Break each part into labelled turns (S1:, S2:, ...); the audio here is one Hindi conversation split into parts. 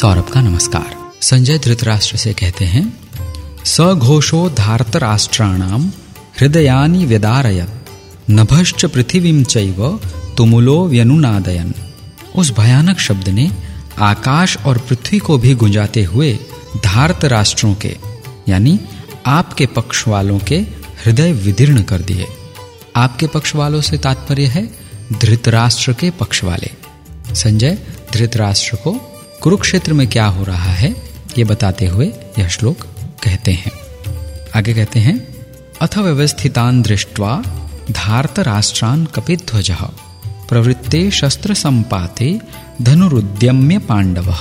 S1: सौरभ का नमस्कार। संजय धृतराष्ट्र से कहते हैं, सघोषो धार्त राष्ट्राणाम हृदयानि व्यदारयत नभश्च पृथ्वीम चैव तुमुलो व्यनुनादयन। उस भयानक शब्द ने आकाश और पृथ्वी को भी गुंजाते हुए धार्त राष्ट्रों के, यानी आपके पक्ष वालों के हृदय विदीर्ण कर दिए। आपके पक्ष वालों से तात्पर्य है, धृतराष्ट्र के पक्ष वाले संजय, धृतराष्ट्र को कुरुक्षेत्र में क्या हो रहा है, ये बताते हुए यह श्लोक कहते हैं। आगे कहते हैं, अथ व्यवस्थितान दृष्ट्वा धार्त राष्ट्रान कपिध्वज, प्रवृत्ते शस्त्र संपाते धनुरुद्यम्य पांडव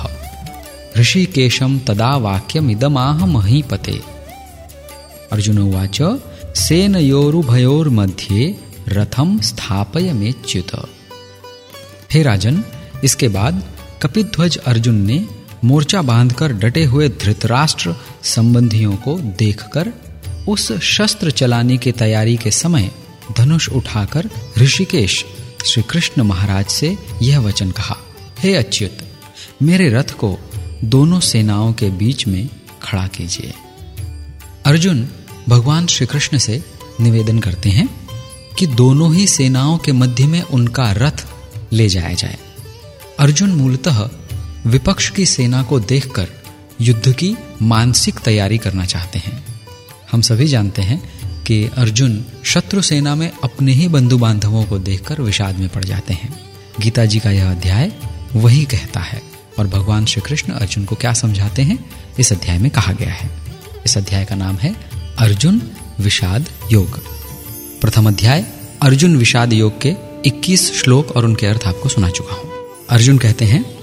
S1: ऋषिकेशम तदा वाक्यमिदमाह महीपते अर्जुन उवाच, सेनयोरुभयोर्मध्ये रथम स्थापय मेच्युत हे राजन, इसके बाद कपिध्वज अर्जुन ने मोर्चा बांधकर डटे हुए धृतराष्ट्र संबंधियों को देखकर उस शस्त्र चलाने की तैयारी के समय धनुष उठाकर ऋषिकेश श्री कृष्ण महाराज से यह वचन कहा, हे अच्युत, मेरे रथ को दोनों सेनाओं के बीच में खड़ा कीजिए। अर्जुन भगवान श्री कृष्ण से निवेदन करते हैं कि दोनों ही सेनाओं के मध्य में उनका रथ ले जाया जाए। अर्जुन मूलतः विपक्ष की सेना को देखकर युद्ध की मानसिक तैयारी करना चाहते हैं। हम सभी जानते हैं कि अर्जुन शत्रु सेना में अपने ही बंधु बांधवों को देखकर विषाद में पड़ जाते हैं। गीता जी का यह अध्याय वही कहता है और भगवान श्री कृष्ण अर्जुन को क्या समझाते हैं, इस अध्याय में कहा गया है। इस अध्याय का नाम है अर्जुन विषाद योग। प्रथम अध्याय, अर्जुन विषाद योग के 21 श्लोक और उनके अर्थ आपको सुना चुका हूँ। अर्जुन कहते हैं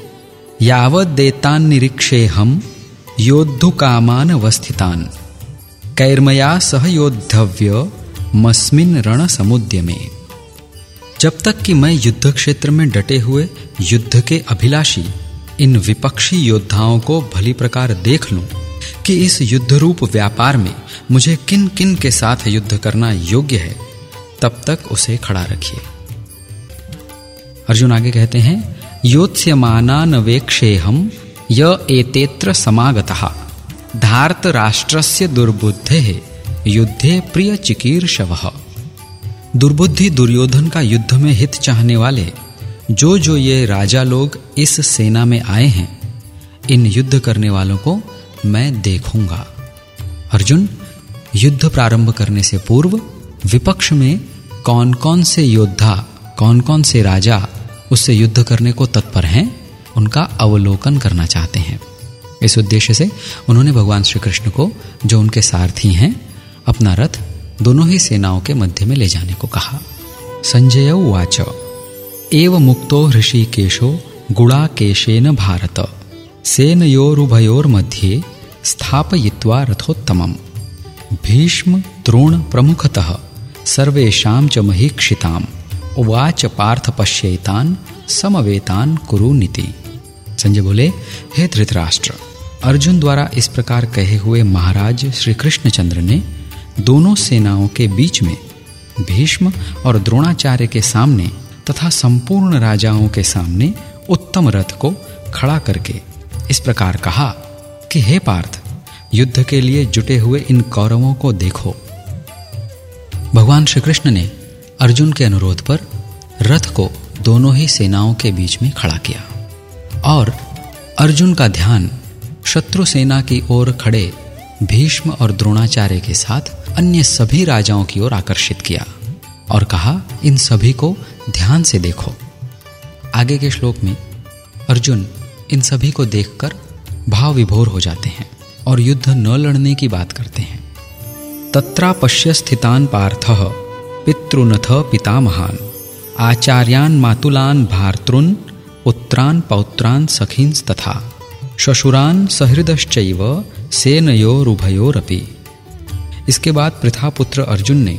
S1: यावत देतान निरीक्षे हम, योद्धु कामान अवस्थितान। कैर्मया सह योद्धव्य, मस्मिन रण समुद्य में। जब तक कि मैं युद्ध क्षेत्र में डटे हुए युद्ध के अभिलाषी इन विपक्षी योद्धाओं को भली प्रकार देख लूँ कि इस युद्ध रूप व्यापार में मुझे किन किन के साथ युद्ध करना योग्य है, तब तक उसे खड़ा रखिए। अर्जुन आगे कहते हैं योत्स्यमानानवेक्षेऽहं य एतेत्र समागतः। धार्तराष्ट्रस्य दुर्बुद्धेः युद्धे प्रिय चिकीर्षवः दुर्बुद्धि दुर्योधन का युद्ध में हित चाहने वाले जो जो ये राजा लोग इस सेना में आए हैं, इन युद्ध करने वालों को मैं देखूँगा। अर्जुन, युद्ध प्रारंभ करने से पूर्व विपक्ष में कौन कौन से योद्धा कौन कौन से राजा उससे युद्ध करने को तत्पर हैं, उनका अवलोकन करना चाहते हैं। इस उद्देश्य से उन्होंने भगवान श्री कृष्ण को, जो उनके सारथी हैं, अपना रथ दोनों ही सेनाओं के मध्य में ले जाने को कहा। संजय उवाच। एव मुक्तो ऋषि ऋषिकेशो गुणाकेशेन भारत। सेनयोरुभयोर्मध्ये स्थापयित्वा रथोत्तमम्। भीष्म, द्रोण प्रमुखतः सर्वेषां च महीक्षिताम्। उवाच पार्थ पश्यतान, समवेतान कुरु नीति। संजय बोले, हे धृतराष्ट्र, अर्जुन द्वारा इस प्रकार कहे हुए महाराज श्री कृष्णचंद्र ने दोनों सेनाओं के बीच में भीष्म और द्रोणाचार्य के सामने तथा संपूर्ण राजाओं के सामने उत्तम रथ को खड़ा करके इस प्रकार कहा कि, हे पार्थ, युद्ध के लिए जुटे हुए इन कौरवों को देखो। भगवान श्री कृष्ण ने अर्जुन के अनुरोध पर रथ को दोनों ही सेनाओं के बीच में खड़ा किया और अर्जुन का ध्यान शत्रु सेना की ओर खड़े भीष्म और द्रोणाचार्य के साथ अन्य सभी राजाओं की ओर आकर्षित किया और कहा, इन सभी को ध्यान से देखो। आगे के श्लोक में अर्जुन इन सभी को देखकर भाव विभोर हो जाते हैं और युद्ध न लड़ने की बात करते हैं। तत्रा पश्य स्थितान पार्थ। पितृनथ पितामहान। आचार्यान मातुलान भार्तृन, पुत्रान पौत्रान सखींस तथा। श्वशुरान सहृदश्चैव सेनयोरुभयोरपि इसके बाद प्रथापुत्र अर्जुन ने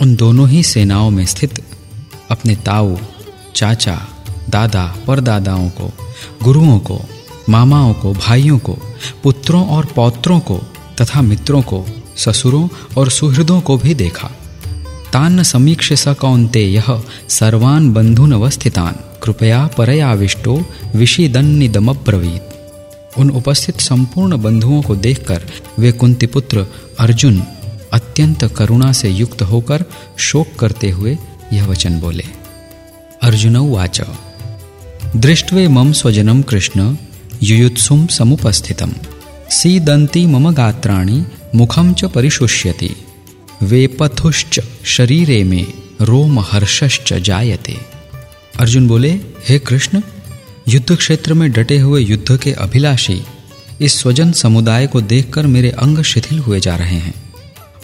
S1: उन दोनों ही सेनाओं में स्थित अपने ताऊ, चाचा, दादा, परदादाओं को, गुरुओं को, मामाओं को, भाइयों को, पुत्रों और पौत्रों को तथा मित्रों को, ससुरों और सुहृदों को भी देखा। तान्न समीक्ष स कौन्तेय, सर्वान् बन्धूनवस्थितान्। कृपया परयाविष्टो विषिदन्निदमब्रवीत्। उन उपस्थित संपूर्ण बंधुओं को देखकर वे कुंती पुत्र अर्जुन अत्यंत करुणा से युक्त होकर शोक करते हुए यह वचन बोले, अर्जुन उवाच दृष्ट्वे मम स्वजनम कृष्ण युयुत्सुम समुपस्थितम। सीदंती मम गात्राणि मुखम च परिशुष्यति। वेपथुश्च शरीरे में रोम हर्षश्च जायते। अर्जुन बोले, हे कृष्ण युद्ध क्षेत्र में डटे हुए युद्ध के अभिलाषी इस स्वजन समुदाय को देखकर मेरे अंग शिथिल हुए जा रहे हैं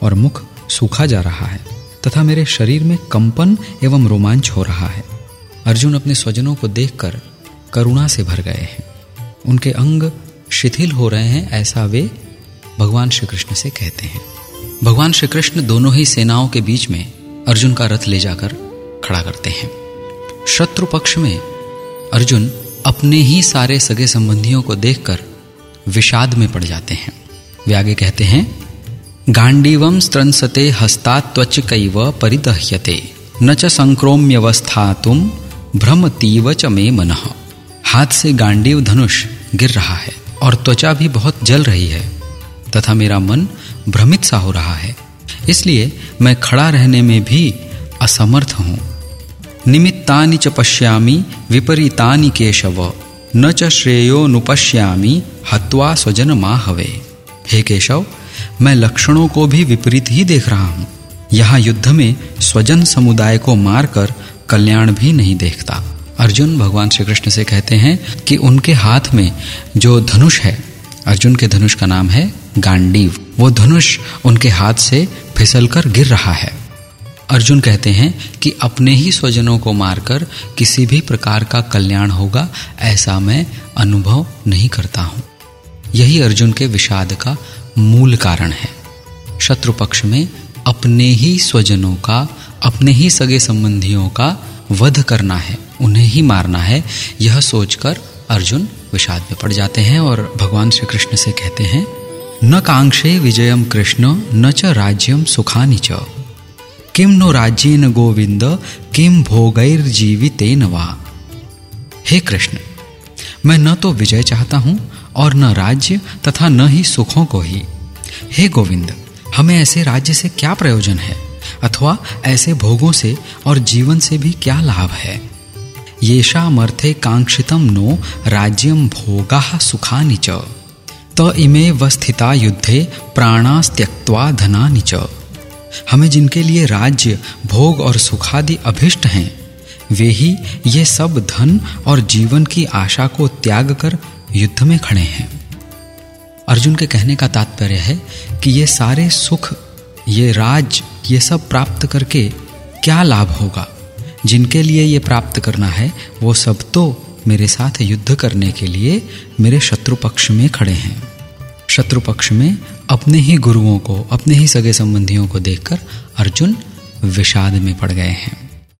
S1: और मुख सूखा जा रहा है तथा मेरे शरीर में कंपन एवं रोमांच हो रहा है। अर्जुन अपने स्वजनों को देखकर करुणा से भर गए हैं। उनके अंग शिथिल हो रहे हैं ऐसा वे भगवान श्री कृष्ण से कहते हैं। भगवान श्री कृष्ण दोनों ही सेनाओं के बीच में अर्जुन का रथ ले जाकर खड़ा करते हैं। शत्रु पक्ष में अर्जुन अपने ही सारे सगे संबंधियों को देखकर विषाद में पड़ जाते हैं। वे आगे कहते हैं, गांडीवम स्त्रंसते हस्तात्वच कैव परिदह्यते न च संक्रोम्यवस्था तुम भ्रमतीव च मे मन। हाथ से गांडीव धनुष गिर रहा है और त्वचा भी बहुत जल रही है। तथा मेरा मन भ्रमित सा हो रहा है। इसलिए मैं खड़ा रहने में भी असमर्थ हूँ। निमित्तानि च पश्यामि, विपरीतानि केशव, न च श्रेयो नुपश्यामि हत्वा स्वजन माहवे हे केशव, मैं लक्षणों को भी विपरीत ही देख रहा हूँ। यहाँ युद्ध में स्वजन समुदाय को मारकर कल्याण भी नहीं देखता। अर्जुन भगवान श्री कृष्ण से कहते हैं कि उनके हाथ में जो धनुष है अर्जुन के धनुष का नाम है गांडीव। वो धनुष उनके हाथ से फिसलकर गिर रहा है। अर्जुन कहते हैं कि अपने ही स्वजनों को मारकर किसी भी प्रकार का कल्याण होगा, ऐसा मैं अनुभव नहीं करता हूँ। यही अर्जुन के विषाद का मूल कारण है। शत्रु पक्ष में अपने ही स्वजनों का, अपने ही सगे संबंधियों का वध करना है, उन्हें ही मारना है, यह सोचकर अर्जुन विषाद में पड़ जाते हैं और भगवान श्री कृष्ण से कहते हैं, न कांक्षे विजयम कृष्ण, न च राज्यम सुखानि च। किम नो राज्येन गोविंद किम भोगैर्जीवितेन वा? हे कृष्ण, मैं न तो विजय चाहता हूँ और न राज्य तथा न ही सुखों को ही। हे गोविंद हमें ऐसे राज्य से क्या प्रयोजन है? अथवा ऐसे भोगों से और जीवन से भी क्या लाभ है? येषामर्थे कांक्षितम नो राज्यम भोगा सुखानि च। त इमे वस्थिता युद्धे प्राणास्त्यक्त्वा धनानि च। हमें जिनके लिए राज्य, भोग और सुखादि अभिष्ट हैं, वे ही ये सब धन और जीवन की आशा को त्याग कर युद्ध में खड़े हैं। अर्जुन के कहने का तात्पर्य है कि ये सारे सुख, ये राज, ये सब प्राप्त करके क्या लाभ होगा? जिनके लिए ये प्राप्त करना है, वो सब तो मेरे साथ युद्ध करने के लिए मेरे शत्रु पक्ष में खड़े हैं। शत्रु पक्ष में अपने ही गुरुओं को, अपने ही सगे संबंधियों को देखकर अर्जुन विषाद में पड़ गए हैं।